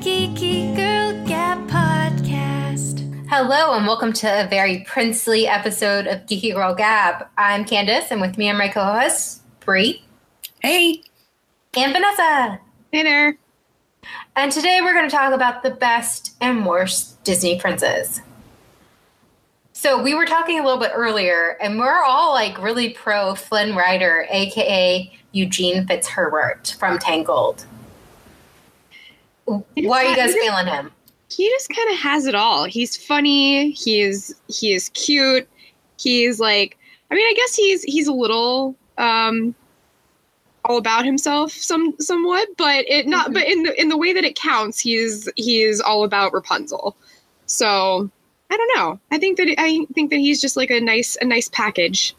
Geeky Girl Gap podcast. Hello, and welcome to a very princely episode of Geeky Girl Gap. I'm Candace, and with me are my co hosts, Brie Hey. and Vanessa. Hey there. And today we're going to talk about the best and worst Disney princes. So we were talking a little bit earlier, and we're all like really pro Flynn Rider, aka Eugene Fitzherbert from Tangled. Why are you guys feeling him? He just kind of has it all. He's funny. He is he is cute. He's like I mean, I guess he's he's a little um all about himself some somewhat, but it not but in the in the way that it counts, he's he is all about Rapunzel. So, I don't know. I think that I think that he's just like a nice a nice package.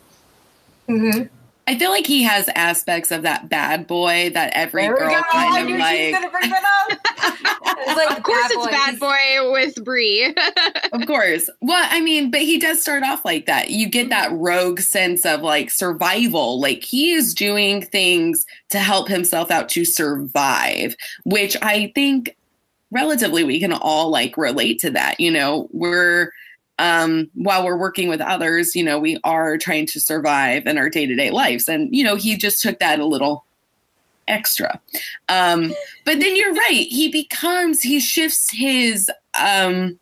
Mm-hmm. I feel like he has aspects of that bad boy that every There we girl go. I kind knew of she was like. going to bring that up. It's like of course, Bad it's Boy. Bad Boy with Brie. Of course. Well, I mean, but he does start off like that. You get that mm-hmm. rogue sense of like survival. Like he is doing things to help himself out to survive, which I think relatively we can all like relate to that. You know, we're um while we're working with others, you know, we are trying to survive in our day-to-day lives. And, you know, he just took that a little extra. Um, but then you're right. He becomes, he shifts his um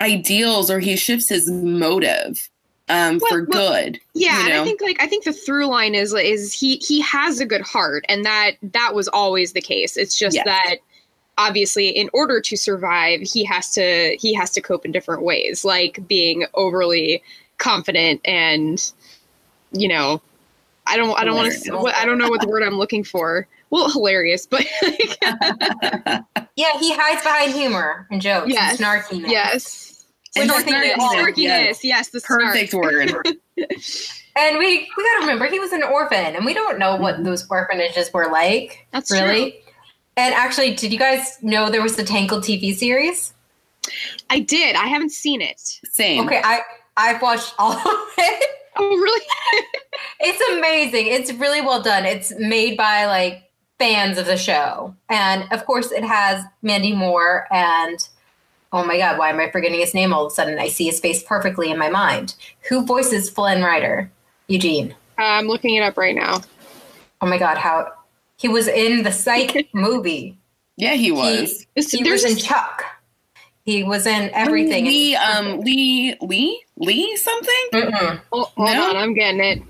ideals or he shifts his motive um Well, for well, good. Yeah, you and know? I think like I think the through line is is he he has a good heart, and that that was always the case. It's just Yes. that obviously in order to survive, he has to he has to cope in different ways, like being overly confident and you know, I don't I don't want to I don't know what the word I'm looking for. Well, hilarious, but like, Yeah, he hides behind humor and jokes Yes. and snarkiness. yes. And Snarkiness, snarkiness, snarkiness, yes. yes, the snark. Perfect word. And we we gotta remember he was an orphan, and we don't know what mm-hmm. those orphanages were like. That's really. true. And actually, did you guys know there was the Tangled TV series? I did. I haven't seen it. Same. Okay, I I've watched all of it. Oh, really? It's amazing. It's really well done. It's made by like fans of the show, and of course, it has Mandy Moore and. Oh my God! Why am I forgetting his name all of a sudden? I see his face perfectly in my mind. Who voices Flynn Rider? Eugene. I'm looking it up right now. Oh my God! How he was in the Psych movie. Yeah, he was. This- He was in Chuck. He was in everything. Lee um Lee Lee Lee something? Mm-mm. Oh, hold No? on, I'm getting it.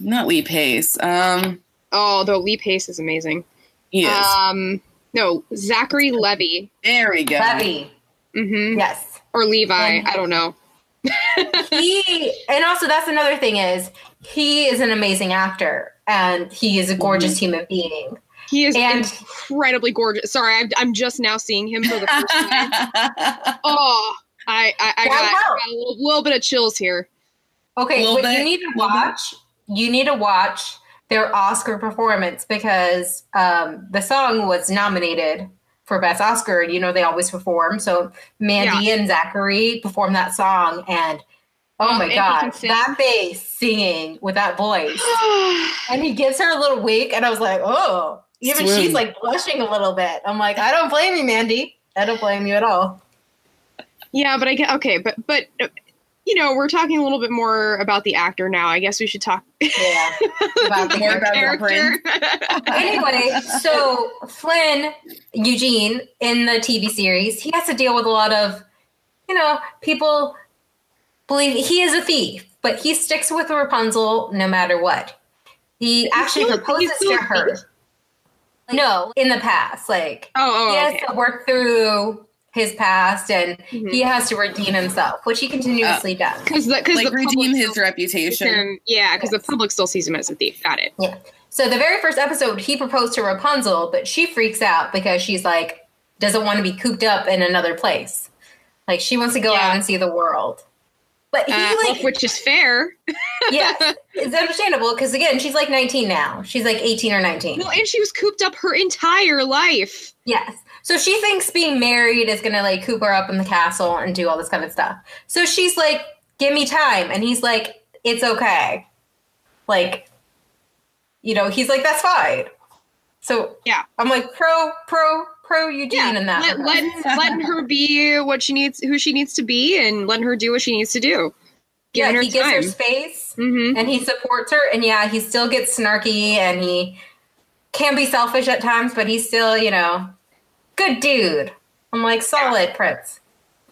Not Lee Pace. Um Oh, though Lee Pace is amazing. he is. Um, no, Zachary Levy. there we go. Levy. hmm Yes. Or Levi. And- I don't know. He and also that's another thing is he is an amazing actor and he is a gorgeous human being. He is And- incredibly gorgeous. Sorry, I'm, I'm just now seeing him for the first time. Oh, I, I, I got, wow. got a little, little bit of chills here. Okay, Little but you need to little bit. watch. You need to watch their Oscar performance because um, the song was nominated for best Oscar. You know they always perform. So Mandy and Zachary performed that song, and oh my and god, that bass singing with that voice. And he gives her a little wink, and I was like, oh, even Swoon. she's like blushing a little bit. I'm like, I don't blame you, Mandy. I don't blame you at all. yeah, but I get okay, but but you know, we're talking a little bit more about the actor now. I guess we should talk Yeah. About the More about the character. anyway, so Flynn, Eugene, in the TV series, he has to deal with a lot of, you know, people believe he is a thief, but he sticks with Rapunzel no matter what. He actually still- proposes he's to her. thief? No, in the past, like oh, he oh, has okay. to work through his past and Mhm. he has to redeem himself, which he continuously does. Because because like redeem his still reputation. sees him- yeah, because Yes. the public still sees him as a thief. Got it. Yeah. So the very first episode, he proposed to Rapunzel, but she freaks out because she's like doesn't want to be cooped up in another place. Like she wants to go Yeah. out and see the world. But he Uh, like which is fair. yes, it's understandable because again, she's like 19 now. She's like 18 or 19. Well, and she was cooped up her entire life. Yes. So she thinks being married is gonna like coop her up in the castle and do all this kind of stuff. So she's like, "Give me time," and he's like, "It's okay." Like, you know, he's like, "That's fine." So Yeah. I'm like pro pro pro Eugene Yeah, in that. let, letting letting her be what she needs, who she needs to be, and letting her do what she needs to do. yeah, Giving he gives her time. space hmm and he supports her. And yeah, he still gets snarky and he can be selfish at times, but he's still, you know, good dude. I'm like, solid Prince.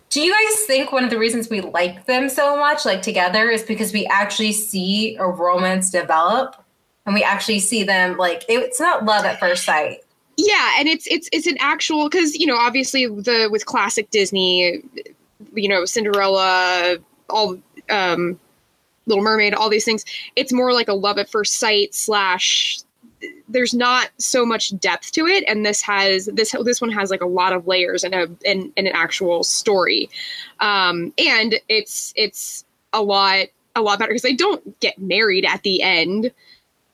Do you guys think one of the reasons we like them so much, like together, is because we actually see a romance develop and we actually see them like it's not love at first sight. Yeah, and it's it's it's an actual because you know obviously the with classic Disney, you know Cinderella, all um, Little Mermaid, all these things. It's more like a love at first sight slash. There's not so much depth to it, and this has this this one has like a lot of layers and a and, and an actual story, um, and it's it's a lot a lot better because they don't get married at the end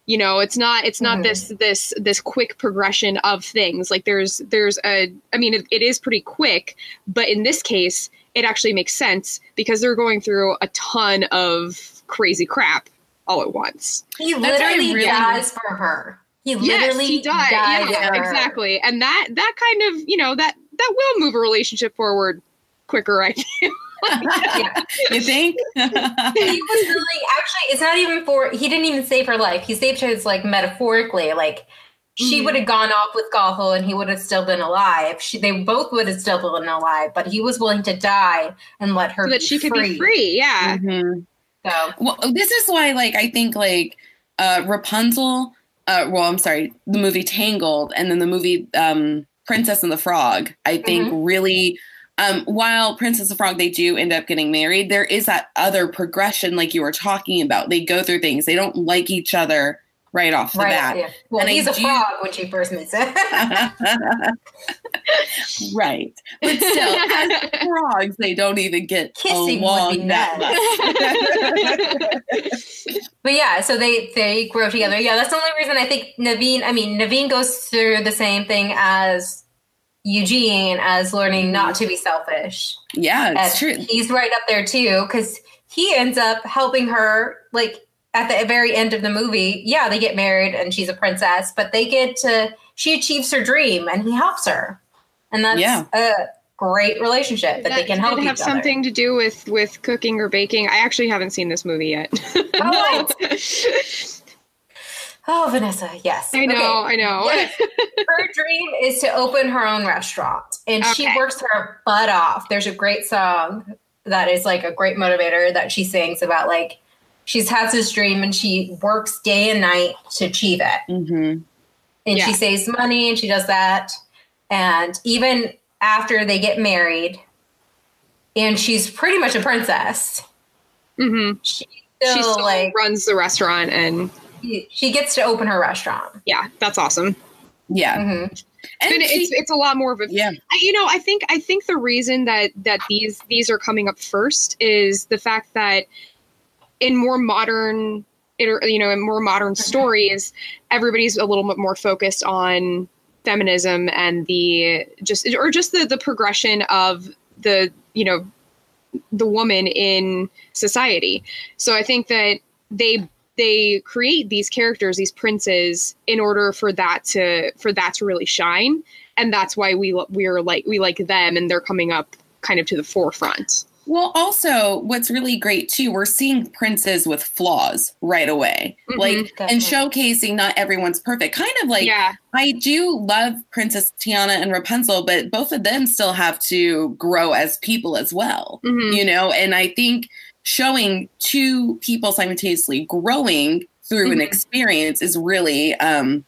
you know it's not it's not Mhm. this this this quick progression of things like there's there's a i mean it, it is pretty quick but in this case it actually makes sense because they're going through a ton of crazy crap all at once He That's why literally really- dies for her. He yes literally he died dies yeah for her. exactly and that that kind of you know that that will move a relationship forward quicker i feel you think? he was really actually it's not even for he didn't even save her life he saved hers like metaphorically like she Mhm. would have gone off with Gothel and he would have still been alive she, they both would have still been alive but he was willing to die and let her so that be she could free. be free yeah Mhm. so Well, this is why, like, I think, like, uh, Rapunzel, uh, well, I'm sorry, the movie Tangled, and then the movie um, Princess and the Frog, I think really, um, while Princess and Frog, they do end up getting married, there is that other progression, like you were talking about. They go through things, they don't like each other right off the right bat. yeah. well And he's a do- frog when she first meets him right. But still, as frogs, they don't even get Kissing would be that much. But yeah, so they they grow together. Yeah, that's the only reason I think Naveen. I mean, Naveen goes through the same thing as Eugene as learning not to be selfish. yeah, it's And true. He's right up there too because he ends up helping her. Like at the very end of the movie, yeah, they get married and she's a princess, but they get to she achieves her dream and he helps her, and that's Yeah. a great relationship that, they can help it each have other. something to do with with cooking or baking i actually haven't seen this movie yet Oh, oh, Vanessa, yes, I know, Okay. I know. Yes. her dream is to open her own restaurant and she works her butt off there's a great song that is like a great motivator that she sings about like she's has this dream and she works day and night to achieve it hmm and Yeah. she saves money and she does that and even after they get married and she's pretty much a princess hmm she still, She still like runs the restaurant, and she, she gets to open her restaurant yeah, that's awesome. Yeah. Mhm. And And she- it's it's a lot more of a yeah. You know i think i think the reason that that these these are coming up first is the fact that in more modern iter- you know in more modern stories everybody's a little bit more focused on feminism and the just or just the the progression of the you know the woman in society so i think that they they create these characters these princes in order for that to for that to really shine and that's why we we're like we like them and they're coming up kind of to the forefront Well, also, what's really great too, we're seeing princes with flaws right away, Mhm. like and showcasing not everyone's perfect. Kind of like yeah I do love Princess Tiana and Rapunzel, but both of them still have to grow as people as well, Mhm. you know. And I think showing two people simultaneously growing through an Mhm. experience is really um,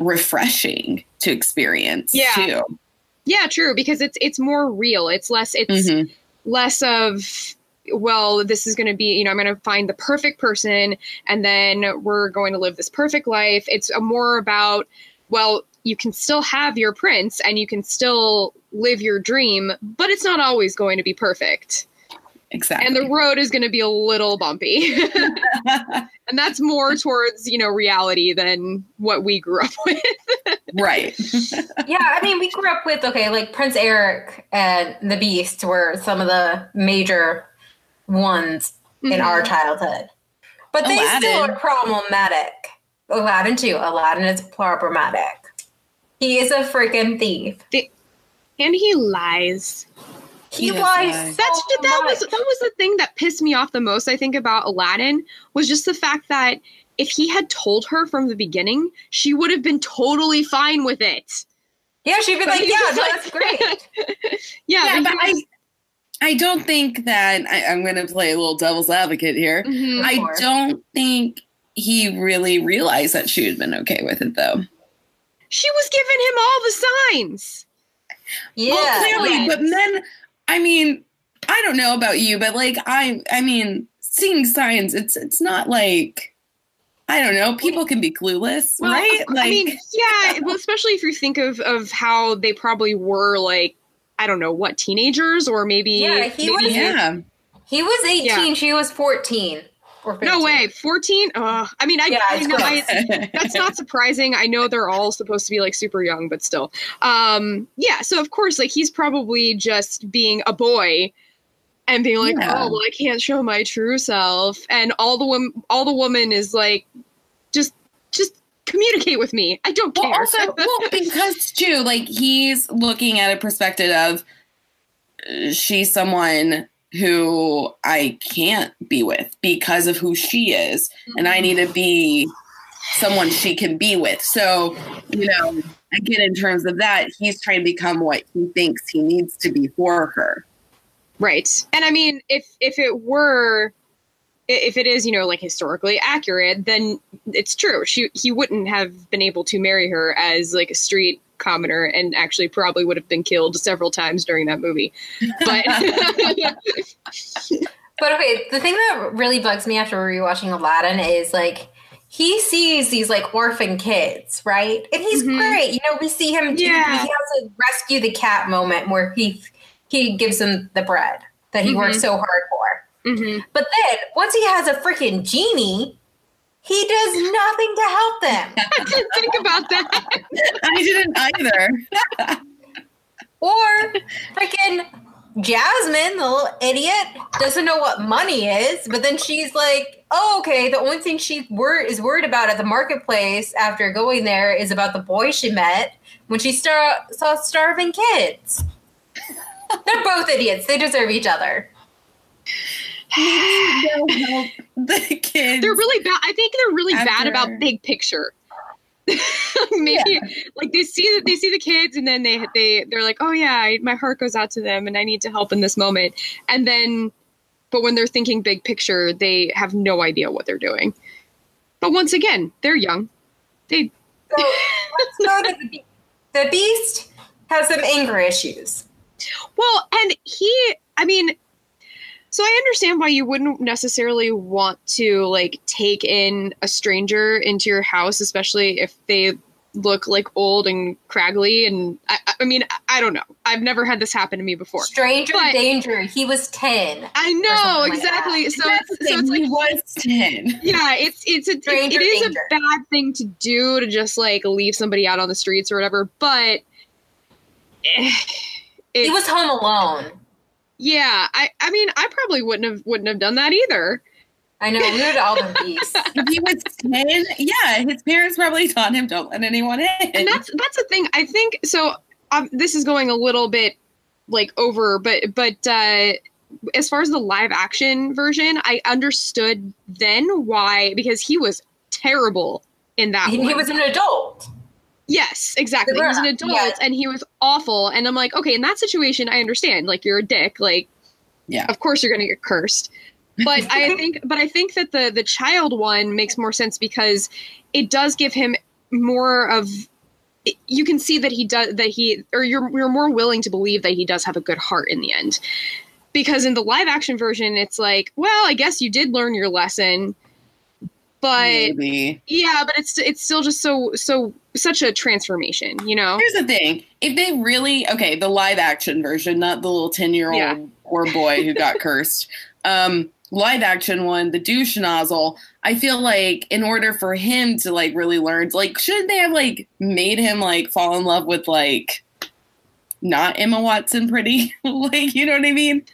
refreshing to experience Yeah. too. yeah true because it's it's more real it's less it's Mhm. less of well this is going to be you know i'm going to find the perfect person and then we're going to live this perfect life it's a more about well you can still have your prince and you can still live your dream but it's not always going to be perfect Exactly. and the road is going to be a little bumpy and that's more towards you know reality than what we grew up with right. yeah, I mean, we grew up with okay, like Prince Eric and the Beast were some of the major ones in Mhm. our childhood, but they still are problematic. Aladdin too. Aladdin is problematic. He is a freaking thief. And he lies. He, He does lies. lie. so that was that was the thing that pissed me off the most. I think about Aladdin was just the fact that if he had told her from the beginning, she would have been totally fine with it. Yeah, she'd be But like, yeah, no, like- that's great. Yeah, Yeah, but but I I don't think that I, I'm going to play a little devil's advocate here. Mhm. I course. don't think he really realized that she had been okay with it, though. she was giving him all the signs. Yeah, well, clearly, yeah. but then, I mean, I don't know about you, but like, I, I mean, seeing signs, it's, it's not like, I don't know, people can be clueless, Well, right? of- I mean, yeah, well, especially if you think of of how they probably were like, I don't know, what teenagers or maybe Yeah, he maybe- was- yeah, he was 18, Yeah. she was 14. Or 15. No way, fourteen. Uh, I mean, i, yeah, I know I, that's not surprising. I know they're all supposed to be like super young, but still. Um, yeah, so of course, like he's probably just being a boy and being like, Yeah. "Oh, well, I can't show my true self." And all the woman all the woman is like just just communicate with me. I don't Well, care. also, well, because too, like he's looking at a perspective of uh, she's someone who I can't be with because of who she is, and I need to mm. be someone she can be with. So, you know, again, in terms of that, he's trying to become what he thinks he needs to be for her. Right. And I mean, if if it were if it is, you know, like historically accurate, then it's true. She he wouldn't have been able to marry her as like a street commoner and actually probably would have been killed several times during that movie. But But okay, the thing that really bugs me after rewatching Aladdin is like he sees these like orphan kids, right? And he's Mhm. great. You know, we see him do Yeah. he has a rescue the cat moment where he he gives them the bread that he worked Mhm. so hard for. Mhm. But then once he has a freaking genie, he does nothing to help them. I didn't think about that. I didn't either. Or freaking Jasmine, the little idiot, doesn't know what money is, but then she's like, "Oh, okay." The only thing she wor- is worried about at the marketplace after going there is about the boy she met when she star- saw starving kids. They're both idiots. They deserve each other. Maybe they'll help the kids. They're really bad. I think they're really bad about big picture. Maybe like they see that they see the kids and then they they they're like, oh yeah, I, my heart goes out to them and I need to help in this moment. And then, but when they're thinking big picture, they have no idea what they're doing. But once again, they're young. They So let's go to the, Be- the Beast has some anger issues. Well, and he, I mean, so I understand why you wouldn't necessarily want to like take in a stranger into your house, especially if they look like old and craggly. And I, I mean, I, don't know. I've never had this happen to me before. Stranger But- danger. He was ten. I know something like exactly. So That's it's, so it's like he was 10. yeah, it's it's a it, Stranger it is danger. a bad thing to do to just like leave somebody out on the streets or whatever. But eh, He was home alone. Yeah, I I mean, I probably wouldn't have wouldn't have done that either. I know. We would all been beasts. If he was 10, yeah, his parents probably taught him don't let anyone in. and that's that's the thing i think so um, this is going a little bit like over but but uh as far as the live action version i understood then why because he was terrible in that he, one. he was an adult. Yes exactly. He was an adult yeah. and he was awful. And i'm like okay in that situation i understand. Like you're a dick. Like Yeah. of course you're gonna get cursed. But i think but i think that the the child one makes more sense because it does give him more of you can see that he does that he or you're you're more willing to believe that he does have a good heart in the end. Because in the live action version it's like well i guess you did learn your lesson but Maybe. yeah but it's it's still just so so such a transformation you know Here's the thing. If they really okay, the live action version, not the little 10 year old or boy who got cursed. Um, live action one, the douche nozzle, I feel like in order for him to like really learn, like, shouldn't they have like made him like fall in love with like not Emma Watson pretty? like, you know what I mean?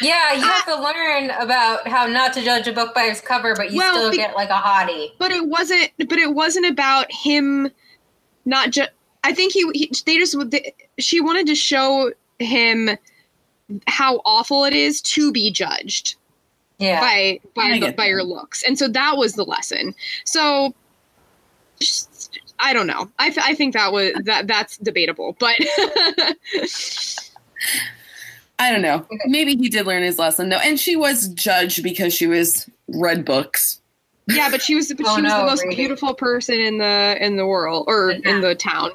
Yeah, you have to learn about how not to judge a book by its cover, but you Well, still be- get like a hottie. but it wasn't but it wasn't about him not just i think he, he they just they, she wanted to show him how awful it is to be judged Yeah. by by I by your looks and so that was the lesson so just- i don't know i, th- I think that was that that's debatable but I don't know. Maybe he did learn his lesson though, and she was judged because she was read books. yeah but she was but Oh, she was no, the most really? beautiful person in the in the world or in the town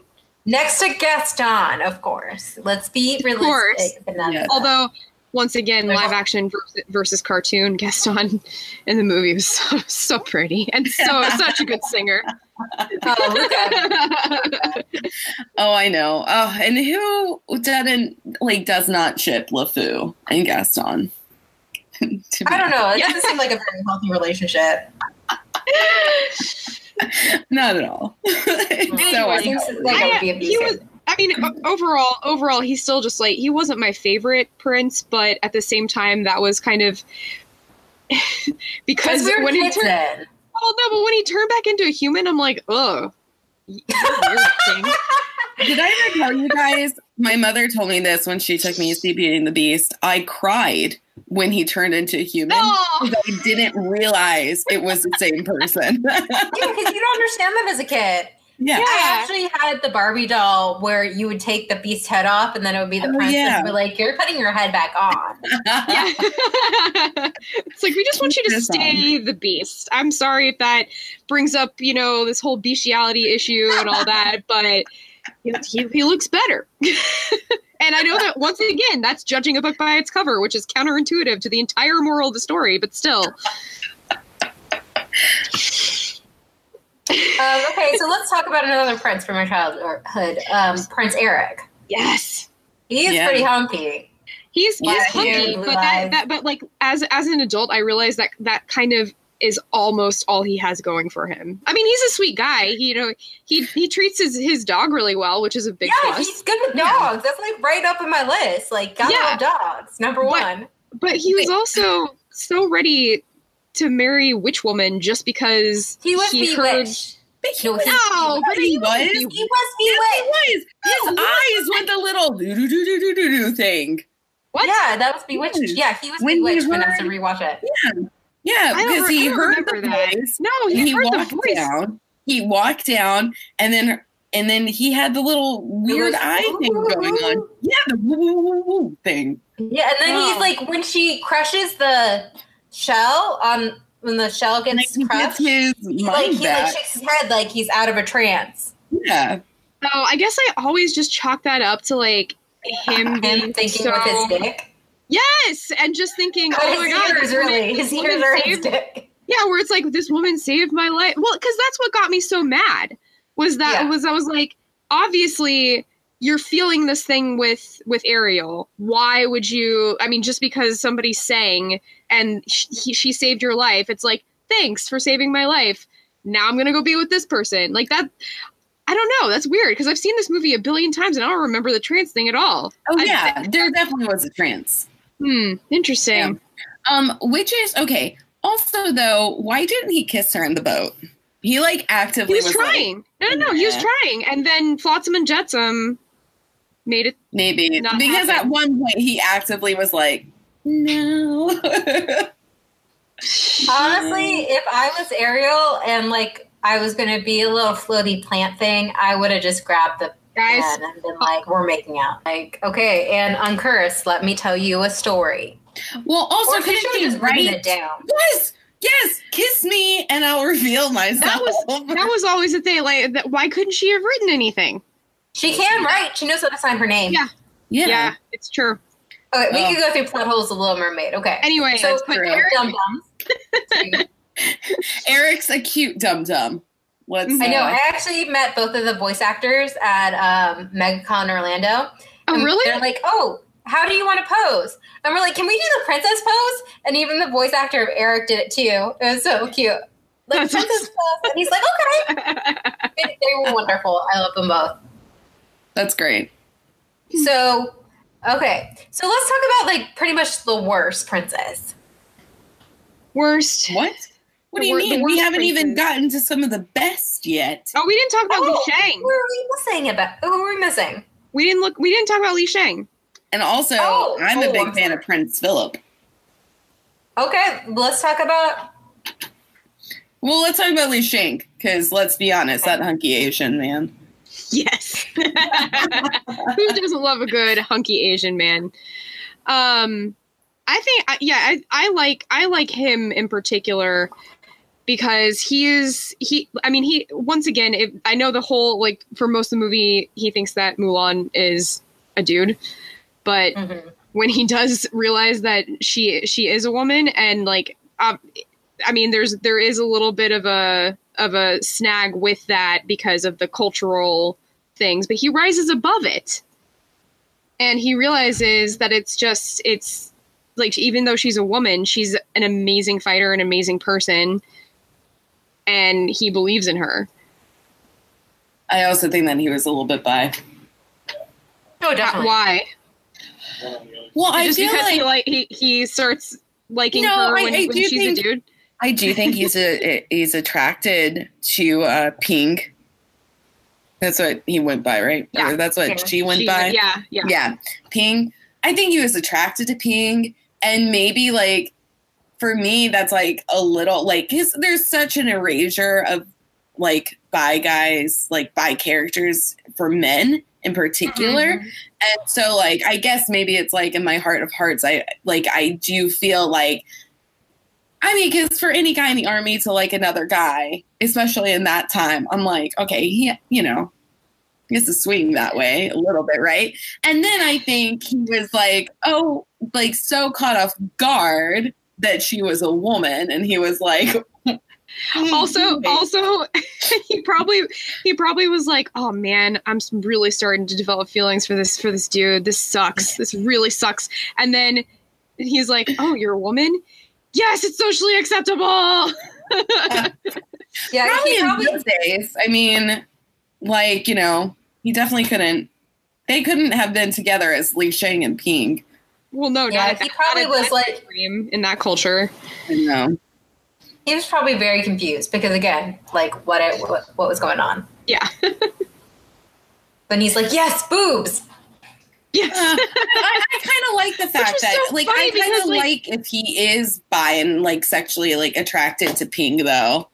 Next to Gaston, of course. Let's be Of course. realistic. Yes. Although, once again, live action versus, versus cartoon, Gaston in the movie was so, so pretty and so such a good singer. Oh, look at him. Oh, I know. Oh, and who doesn't like does not ship LeFou and Gaston? To be- I don't know. It doesn't seem like a very healthy relationship. Not at all. So It unhealthy. seems like it would be I- he was- abusive. I mean, overall, overall, he's still just like he wasn't my favorite prince, but at the same time, that was kind of because Because we were when he kids turned, then. oh no, but when he turned back into a human, I'm like, ugh. you're weird thing. Did I ever tell you guys? My mother told me this when she took me to see Beauty and the Beast. I cried when he turned into a human. Oh, because I didn't realize it was the same person. Yeah, because you don't understand them as a kid. Yeah. Yeah. I actually had the Barbie doll where you would take the beast's head off and then it would be the Oh, princess. yeah. But like, you're putting your head back on. it's like we just want you to stay the beast. I'm sorry if that brings up, you know, this whole bestiality issue and all that, but he, he, he looks better. and I know that once again, that's judging a book by its cover, which is counterintuitive to the entire moral of the story, but still. Um, okay, so let's talk about another prince from my childhood, um, Prince Eric. Yes. He is Yeah. pretty hunky. He's he's he hunky, is but that, that but like as as an adult, I realized that that kind of is almost all he has going for him. I mean, he's a sweet guy. He, you know, he he treats his his dog really well, which is a big yeah, plus. he's good with Yeah. dogs. That's like right up in my list. Like, gotta Yeah. love dogs. Number But- one. But he was also so ready to marry Witch Woman just because He was he heard. But he No, was, he- No, but he he was. wasn't He Yes, was he bewitched. was. His eyes went the little do do do do do do do thing. What? Yeah, that was bewitched. Yes. Yeah, he was When he bewitched. Vanessa, heard- rewatch it. Yeah, I don't because he heard the remember that. voice. No, and he, he heard the voice. down. He walked down, and then and then he had the little weird was- eye thing going on. Yeah, the woo woo woo woo thing. Yeah, and then he's oh. like when she crushes the shell on when the shell And gets he gets crushed, his he, mind like he like shakes his head like he's out of a trance. yeah, Oh, I guess I always just chalk that up to like him uh, being Him thinking so, with his dick. Yes, and just thinking, But oh my god, ears really. His woman ears are his saved dick. yeah where it's like this woman saved my life well because that's what got me so mad was that Yeah. was i was like obviously you're feeling this thing with with ariel. Why would you i mean just because somebody sang and sh- he, she saved your life it's like thanks for saving my life. Now i'm gonna go be with this person. Like that i don't know. That's weird because i've seen this movie a billion times and i don't remember the trance thing at all. Oh I- yeah. there definitely was a trance. hmm interesting. Um, which is okay. Also, though, why didn't he kiss her in the boat? He like he actively was, was, like, trying. No no no he was trying. And then flotsam and jetsam made it maybe Not because at one point he actively was like, no. Honestly, if I was Ariel and like I was gonna be a little floaty plant thing, I would have just grabbed the guys pen and been like, "We're making out." Like, okay, and uncursed, let me tell you a story. well, also Or she couldn't should have he just written write? it down. Yes, yes, kiss me and I'll reveal myself. that was that was always the thing like that, why couldn't she have written anything She can write. She knows how to sign her name. Yeah. yeah. yeah, it's true Okay, we Oh. could go through plot holes of Little Mermaid. Okay. anyway so put put true. your Eric- dum dums. Eric's a cute dum dum. Let's. I know. uh, I actually met both of the voice actors at um, MegaCon Orlando. oh And really They're like, oh, how do you want to pose? And we're like, can we do the princess pose? And even the voice actor of Eric did it too. It was so cute. Like That's princess pose. And he's like, okay. They, they were wonderful. I love them both. That's great. So Okay, so let's talk about like pretty much the worst princess. Worst. What? What do you wor- mean? We haven't even gotten to some of the best yet. Oh, we didn't talk about Li oh, who Shang. are we missing about? Oh, who are we missing? We didn't look. We didn't talk about Li Shang. And also, Oh, I'm a oh, big I'm fan sorry. of Prince Philip. Okay, let's talk about. Well, let's talk about Li Shang because let's be honest, that hunky Asian man. Yes. Who doesn't love a good hunky Asian man? Um, I think yeah, I, I like I like him in particular because he is he. I mean, he once again. If, I know the whole like for most of the movie, he thinks that Mulan is a dude, but Mhm. when he does realize that she she is a woman and like um, I mean there's there is a little bit of a of a snag with that because of the cultural things but he rises above it and he realizes that it's just it's like even though she's a woman she's an amazing fighter an amazing person and he believes in her I also think that he was a little bit bi. Oh, definitely. why Well, I just feel because like he like he, he starts liking No, her when, I when she's think- a dude I do think he's a he's attracted to uh Ping. That's what he went by, right? Yeah. Or that's what Yeah. she went She- by. yeah yeah yeah, Ping. I think he was attracted to Ping, and maybe like for me, that's like a little like his. There's such an erasure of like bi guys, like bi characters for men in particular, mm-hmm. and so like I guess maybe it's like in my heart of hearts, I like I do feel like. I mean, because for any guy in the army to like another guy, especially in that time, I'm like, okay, he, you know, he has to swing that way a little bit, right? And then I think he was like, oh, like so caught off guard that she was a woman, and he was like, hmm. also also he probably he probably was like oh man i'm really starting to develop feelings for this for this dude. This sucks. This really sucks. And then he's like oh you're a woman yes it's socially acceptable Yeah, probably he in probably those days. I mean, like you know, he definitely couldn't. They couldn't have been together as Li Shang and Ping. well no Yeah, not he probably was like- extreme in that culture You know, he was probably very confused because again, like what it what, what was going on. yeah Then he's like, "Yes, boobs." Yes Uh, I, I kind of like the fact that, so like, I kind of like- like if he is bi and like sexually like attracted to Ping, though.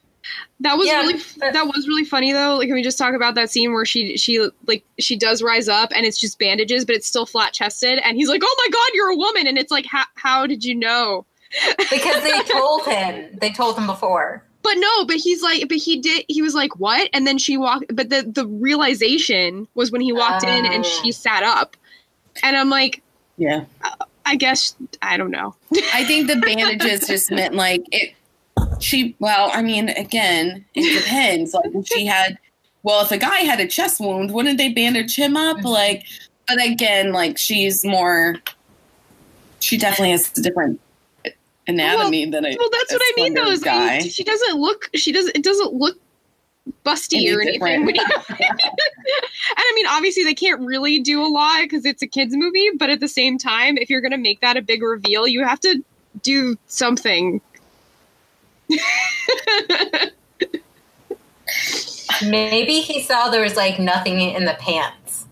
That was Yeah, really but- that was really funny though. Like, can we just talk about that scene where she she like she does rise up and it's just bandages, but it's still flat chested, and he's like, "Oh my god, you're a woman!" And it's like, "How how did you know?" Because they told him. They told him before. But no, but he's like, but he did. He was like, "What?" And then she walked. But the the realization was when he walked in and Oh. she sat up, and I'm like, Yeah, I guess I don't know. I think the bandages just meant like it. She, well, I mean, again, it depends. Like if she had, well, if a guy had a chest wound, wouldn't they bandage him up? Mhm. Like, but again, like she's more. She definitely has a different anatomy than a. Well, that's a what I mean though. slender Is I mean, guy. she doesn't look. She doesn't. It doesn't look busty Any or anything. different. when you- and I mean, obviously, they can't really do a lot because it's a kids movie. But at the same time, if you're going to make that a big reveal, you have to do something. Maybe he saw there was like nothing in the pants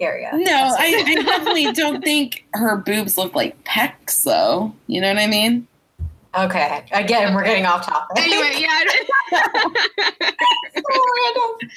area. No, I, I definitely don't think her boobs look like pecs, though. You know what I mean? Okay. Again, we're getting off topic. anyway, yeah. So random.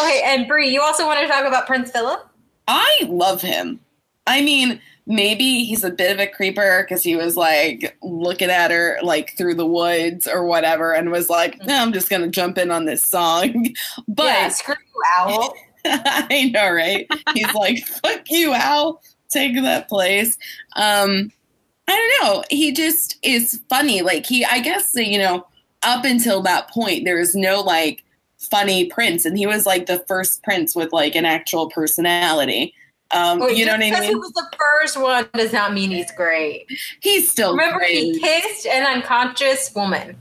Okay, and Brie, you also want to talk about Prince Philip? I love him. I mean, maybe he's a bit of a creeper because he was like looking at her like through the woods or whatever and was like, no, I'm just going to jump in on this song. But yeah, screw you, Owl. I know, right? He's like, fuck you, Al. Take that place. Um, I don't know. He just is funny. Like he I guess you know, up until that point, there was no like funny prince, and he was like the first prince with like an actual personality. Um, Wait, you know what I mean? because he was the first one does not mean he's great. He's still Remember, he kissed an unconscious woman.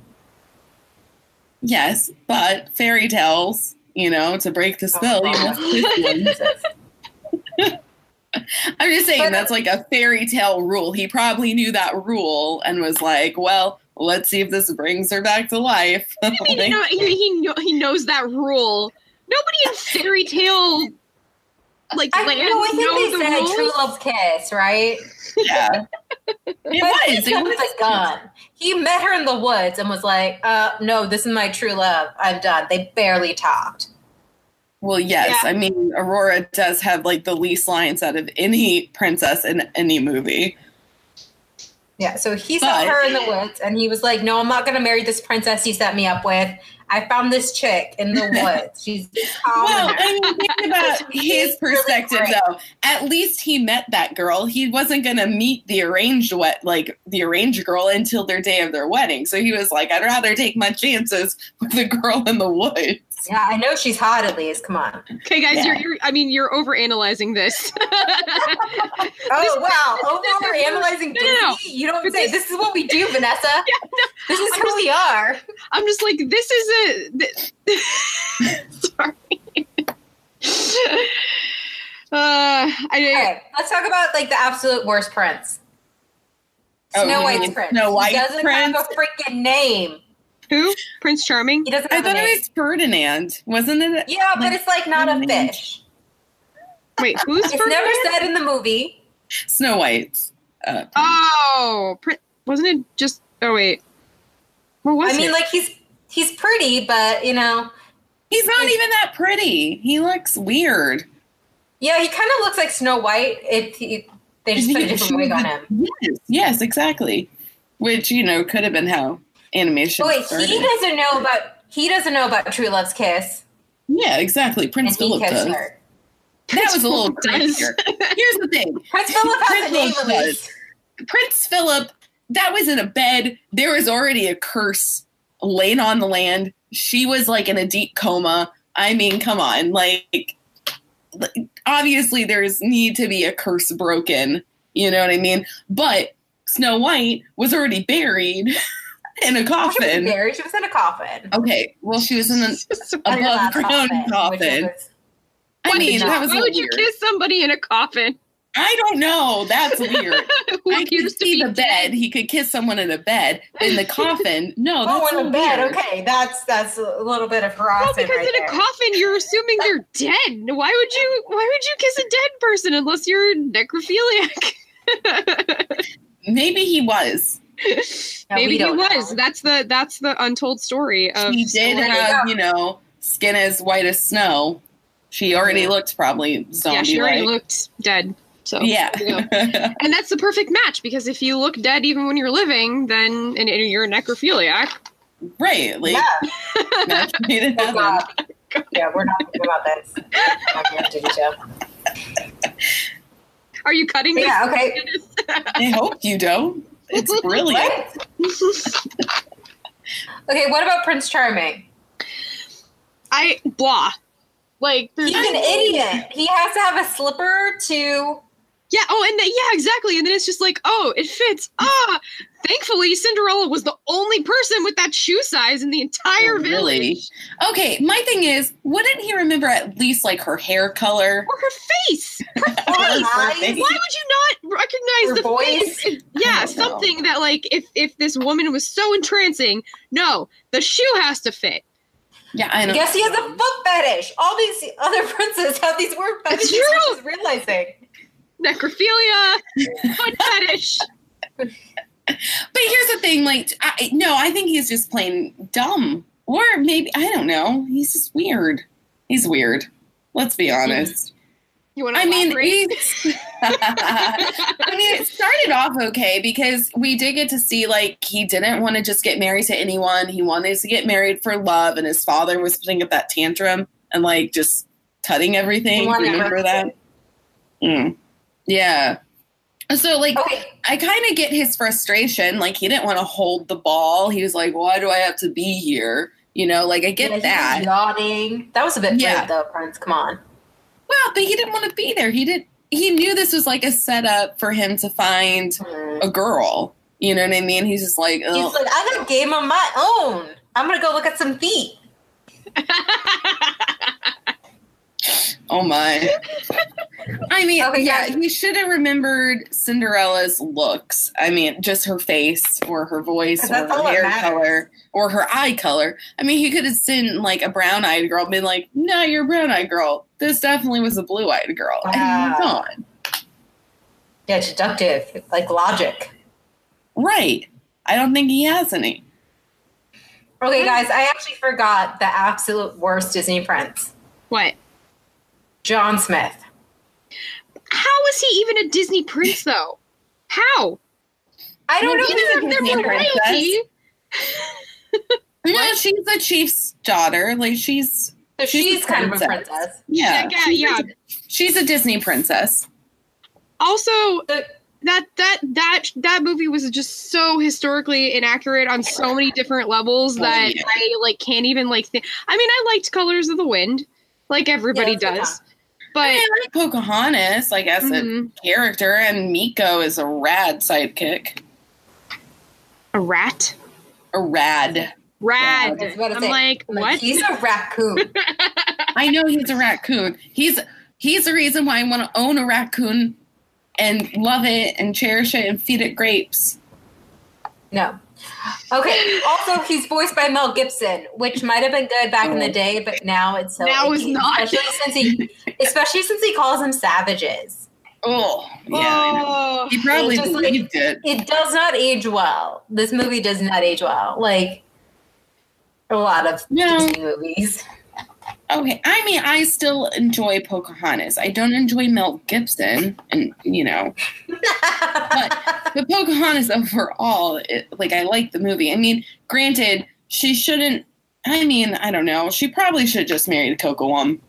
Yes, but fairy tales, you know, to break the spell, you Oh, must kiss one. Jesus. I I'm just saying But- that's like a fairy tale rule. He probably knew that rule and was like, "Well, let's see if this brings her back to life." I mean, you know, he he, know, he knows that rule. Nobody in fairy tale like I, land no, I think they the said rules. true love's kiss, right? yeah, it was. he It was a gun. He met her in the woods and was like, uh, no, this is my true love. I'm done. They barely talked. Well, yes. Yeah. I mean, Aurora does have like the least lines out of any princess in any movie. Yeah, so he saw But- her in the woods and he was like, no, I'm not going to marry this princess you set me up with. I found this chick in the woods. She's Well. I mean, think about his perspective, great. though. At least he met that girl. He wasn't going to meet the arranged wet, like the arranged girl, until their day of their wedding. So he was like, "I'd rather take my chances with the girl in the woods." Yeah, I know she's hot at least. Come on. Okay, guys, Yeah. you're, you're I mean, you're overanalyzing this. Oh, wow. Over analyzing No, no, no. You don't But say. this- This is what we do, Vanessa. Yeah, no, This is I'm who just- we are. I'm just like, this is a. Th- Sorry. Uh, I Okay, let's talk about like the absolute worst prince. Oh, Snow you White's prince. Snow White he doesn't prince? have a freaking name. Who? Prince Charming. He doesn't I thought it was Ferdinand, wasn't it? yeah, but it's like not a fish. Wait, who's It's Ferdinand? never said in the movie. Snow White. Uh, Oh, Prin- wasn't it just? Oh wait, what was I mean, like he's he's pretty, but you know, he's not even that pretty. He looks weird. yeah, he kind of looks like Snow White. If he, they just put a different wig on him. Yes, yes, exactly. Which you know could have been how animation. But wait, started. he doesn't know about he doesn't know about True Love's kiss, Yeah, exactly. Prince Philip does. her. That was a little Does. crazier. Here's the thing: Prince Philip has Prince a name Philip release. Prince Philip, that was in a bed. There was already a curse laid on the land. She was like in a deep coma. I mean, come on, like obviously there's need to be a curse broken. You know what I mean? But Snow White was already buried in a She was coffin. buried. She was in a coffin. Okay, well, she was in an In a above ground which coffin. was- I mean, would you, that was why would you kiss somebody in a coffin? I don't know. That's weird. Who I could see be the bed. He could kiss someone in a bed. In the coffin, no, oh, that's Oh, so in a bed. weird. Okay, that's that's a little bit of harassment. Well, harassment because right in a coffin, you're assuming they're dead. Why would you? Why would you kiss a dead person unless you're necrophiliac? Maybe he was. No, Maybe he was. know. That's the that's the untold story of. He did there have, go. you know, skin as white as snow. She already Yeah. looked probably zombie yeah, she already looked dead. So Yeah. yeah. and that's the perfect match because if you look dead even when you're living, then and, and you're a necrophiliac. right. Like Yeah. match made in Oh, heaven. God. Yeah, we're not thinking about this. on the Are you cutting? this? Yeah, okay. I hope you don't. It's brilliant. Okay, what about Prince Charming? I blah. Like He's an idiot. He has to have a slipper to. Yeah. Oh, and then, yeah, exactly. And then it's just like, oh, it fits. Ah, thankfully, Cinderella was the only person with that shoe size in the entire Oh, really? village. Okay, my thing is, wouldn't he remember at least like her hair color? Or her face. Or Face, her her face. Why would you not recognize Her the voice? face? Yeah, I don't know. something that like if if this woman was so entrancing, no, the shoe has to fit. Yeah, I know. Yes, he has a foot fetish. All these other princes have these weird It's fetishes. true. I'm realizing. Necrophilia, foot fetish. But here's the thing, like, I, no, I think he's just plain dumb, or maybe I don't know. He's just weird. He's weird. Let's be honest. You want to I mean. I mean, it started off okay because we did get to see like he didn't want to just get married to anyone. He wanted to get married for love, and his father was putting up that tantrum and like just cutting everything. Remember that? Mm. Yeah. So like Okay, I kind of get his frustration. Like he didn't want to hold the ball. He was like, "Why do I have to be here?" You know, like I get yeah, that. Yawning. That was a bit Yeah. brave, though, Prince. Come on. Well, but he didn't want to be there. He didn't. He knew this was like a setup for him to find Hmm. a girl. You know what I mean? He's just like, He's like, I got a game of my own. I'm gonna go look at some feet. oh my. I mean, Okay, yeah, guys. he should have remembered Cinderella's looks. I mean, just her face or her voice or her hair color or her eye color. I mean, he could have seen like a brown eyed girl and been like, no, you're a brown eyed girl. This definitely was a blue eyed girl. And Wow. moved on. Yeah, deductive, like logic. Right. I don't think he has any. Okay, guys, I actually forgot the absolute worst Disney prince, What? John Smith. How is he even a Disney prince though? How? I don't know Well, if he's a he's a Disney Disney. Royalty. Yeah, she's the chief's daughter. Like she's So She's she's a kind of a princess. princess. yeah, Yeah, she's, yeah. A, she's a Disney princess. Also, The- that that that that movie was just so historically inaccurate on so many different levels Oh, that yeah. I like can't even like think. I mean, I liked Colors of the Wind, like everybody Yeah, it's a I but mean, I like Pocahontas, like as Mhm. a character, and Meeko is a rad sidekick. a rat, A rad. rad. I was about to I'm say, like, I'm like, what? He's a raccoon. I know he's a raccoon. He's he's the reason why I want to own a raccoon and love it and cherish it and feed it grapes. no. Okay. Also, he's voiced by Mel Gibson, which might have been good back in the oh. day, but now it's so Now it's not. Especially since he, especially since he calls them savages. Oh, yeah. Oh, He probably It's just like- believed it. It does not age well. This movie does not age well. Like a lot of No. Disney movies. Okay, I mean, I still enjoy Pocahontas. I don't enjoy Mel Gibson, and you know, but Pocahontas overall, it, like I like the movie. I mean, granted, she shouldn't. I mean, I don't know. She probably should have just married Kocoum.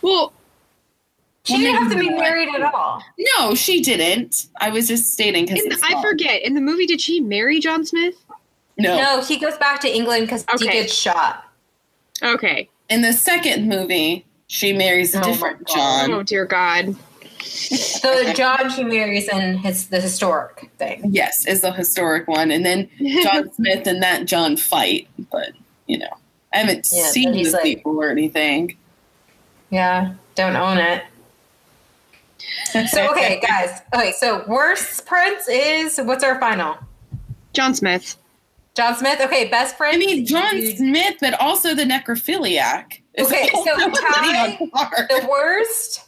well, she Well, didn't have to be married at all. No, she didn't. I was just stating because I forget. In the movie, did she marry John Smith? No. No, he goes back to England because he gets shot. Okay. in the second movie, she marries a Oh different John. Oh dear God. the John she marries in his the historic thing. Yes, is the historic one, and then John Smith and that John fight. But you know, I haven't Yeah, seen the like- sequel or anything. Yeah, don't own it. So okay, guys. Okay, so worst prince is what's our final? John Smith. John Smith. Okay, best friend. I mean, John Smith, but also the necrophiliac. Okay, so also Ty- the worst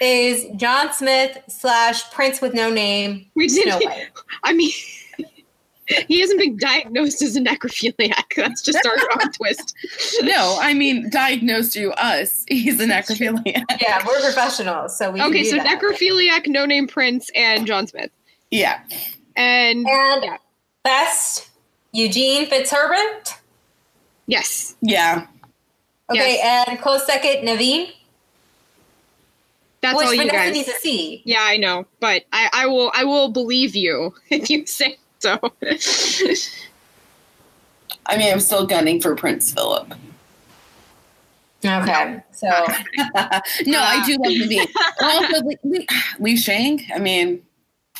is John Smith slash Prince with no name. We didn't. White. I mean, he hasn't been diagnosed as a necrophiliac. That's just our own twist. No, I mean, diagnosed to us, he's a necrophiliac. Yeah, we're professionals, so we. can Okay, do so that. necrophiliac, no name Prince, and John Smith. Yeah. And and yeah. best Eugene Fitzherbert. yes, Yeah. Okay, Yes. and close second Naveen, that's which all you Vanessa guys. needs to see. Yeah, I know, but I, I will I will believe you if you say so. I mean, I'm still gunning for Prince Philip. Okay, so no, I uh, do love the beat. Also, Li, Li, Li Shang. I mean,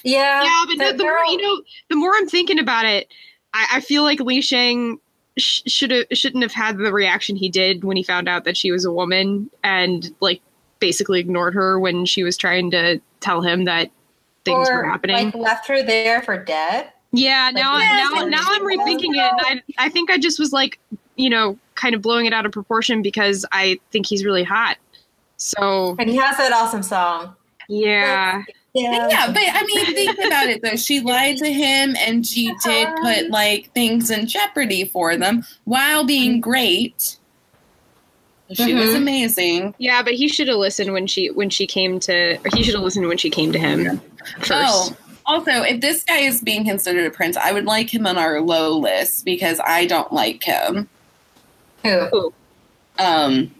yeah, yeah, but the, the more you know, the more I'm thinking about it, I, I feel like Li Shang sh- should have shouldn't have had the reaction he did when he found out that she was a woman and like basically ignored her when she was trying to tell him that things or, were happening. Like left her there for dead. Yeah, now Like, yes, now now I'm rethinking it. And I I think I just was like, you know, kind of blowing it out of proportion because I think he's really hot. So And he has that awesome song. yeah, Yeah. yeah, but I mean, think about it though. She lied to him, and she did put like things in jeopardy for them while being great. She was Mhm. amazing. yeah, but he should have listened when she when she came to. Or he should have listened when she came to him first. Oh, also, if this guy is being considered a prince, I would like him on our low list because I don't like him. Who? Um,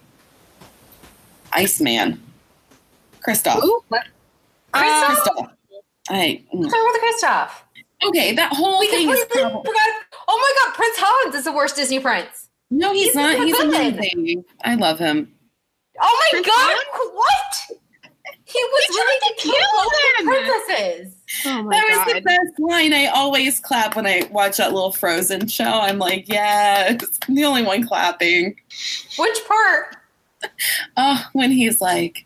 Iceman, Kristoff. Ooh. What? Uh, Kristoff? Kristoff. I mm. What's wrong with Kristoff? okay. That whole We thing is completely forgot. Oh my god, Prince Hans is the worst Disney prince. no. He's, He's not. He's villain. amazing. I love him. Oh my Prince god, what? He was He ready tried to to kill kill all the them. princesses. Oh my That was the best line. I always clap when I watch that little Frozen show. I'm like, yes, I'm the only one clapping. Which part? Oh, when he's like,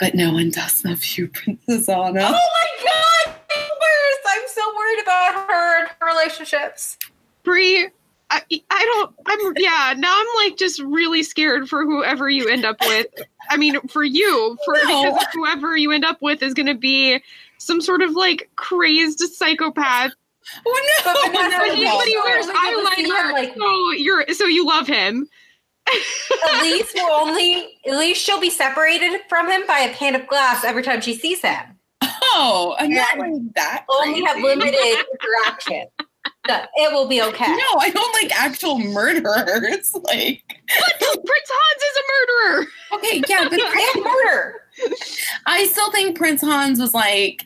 but no one does love you, Princess Anna. Oh my god, worse. I'm so worried about her and her relationships. Brie, I, I don't. I'm yeah. Now I'm like just really scared for whoever you end up with. I mean, for you, for No. because whoever you end up with is going to be some sort of like crazy psychopath. Oh, But no, Vanessa, But no, he, no. but he no. wears We're gonna see him, eyeliner. like- so you're so you love him. Elise will only, at least she'll be separated from him by a pane of glass every time she sees him. Oh, I'm not Yeah. like that. Only have limited interaction. So it will be okay. No, I don't like actual murderers. Like, Prince Hans is a murderer. okay, yeah, but And murder. I still think Prince Hans was like,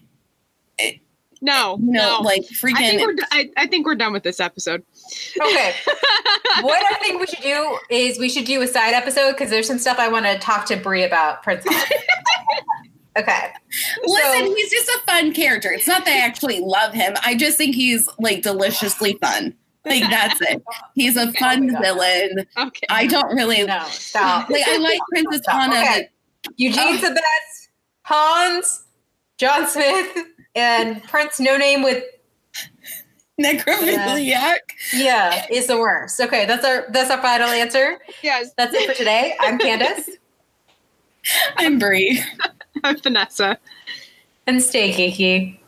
No, you know, no. like I think freaking. we're do- I, I think we're done with this episode. Okay. what I think we should do is we should do a side episode because there's some stuff I want to talk to Brie about Prince. Okay. Listen, So- he's just a fun character. It's not that I actually love him. I just think he's like deliciously fun. Like that's it. He's a fun God. villain. Okay. I don't really No, stop. like. I like Princess Stop. Anna. Okay. Eugene's the best. Hans, John Smith, and Prince No Name with but Necrophiliac. yeah is the worst. Okay, that's our that's our final answer. yes, That's it for today. I'm Candace I'm Brie. I'm Vanessa. and stay geeky.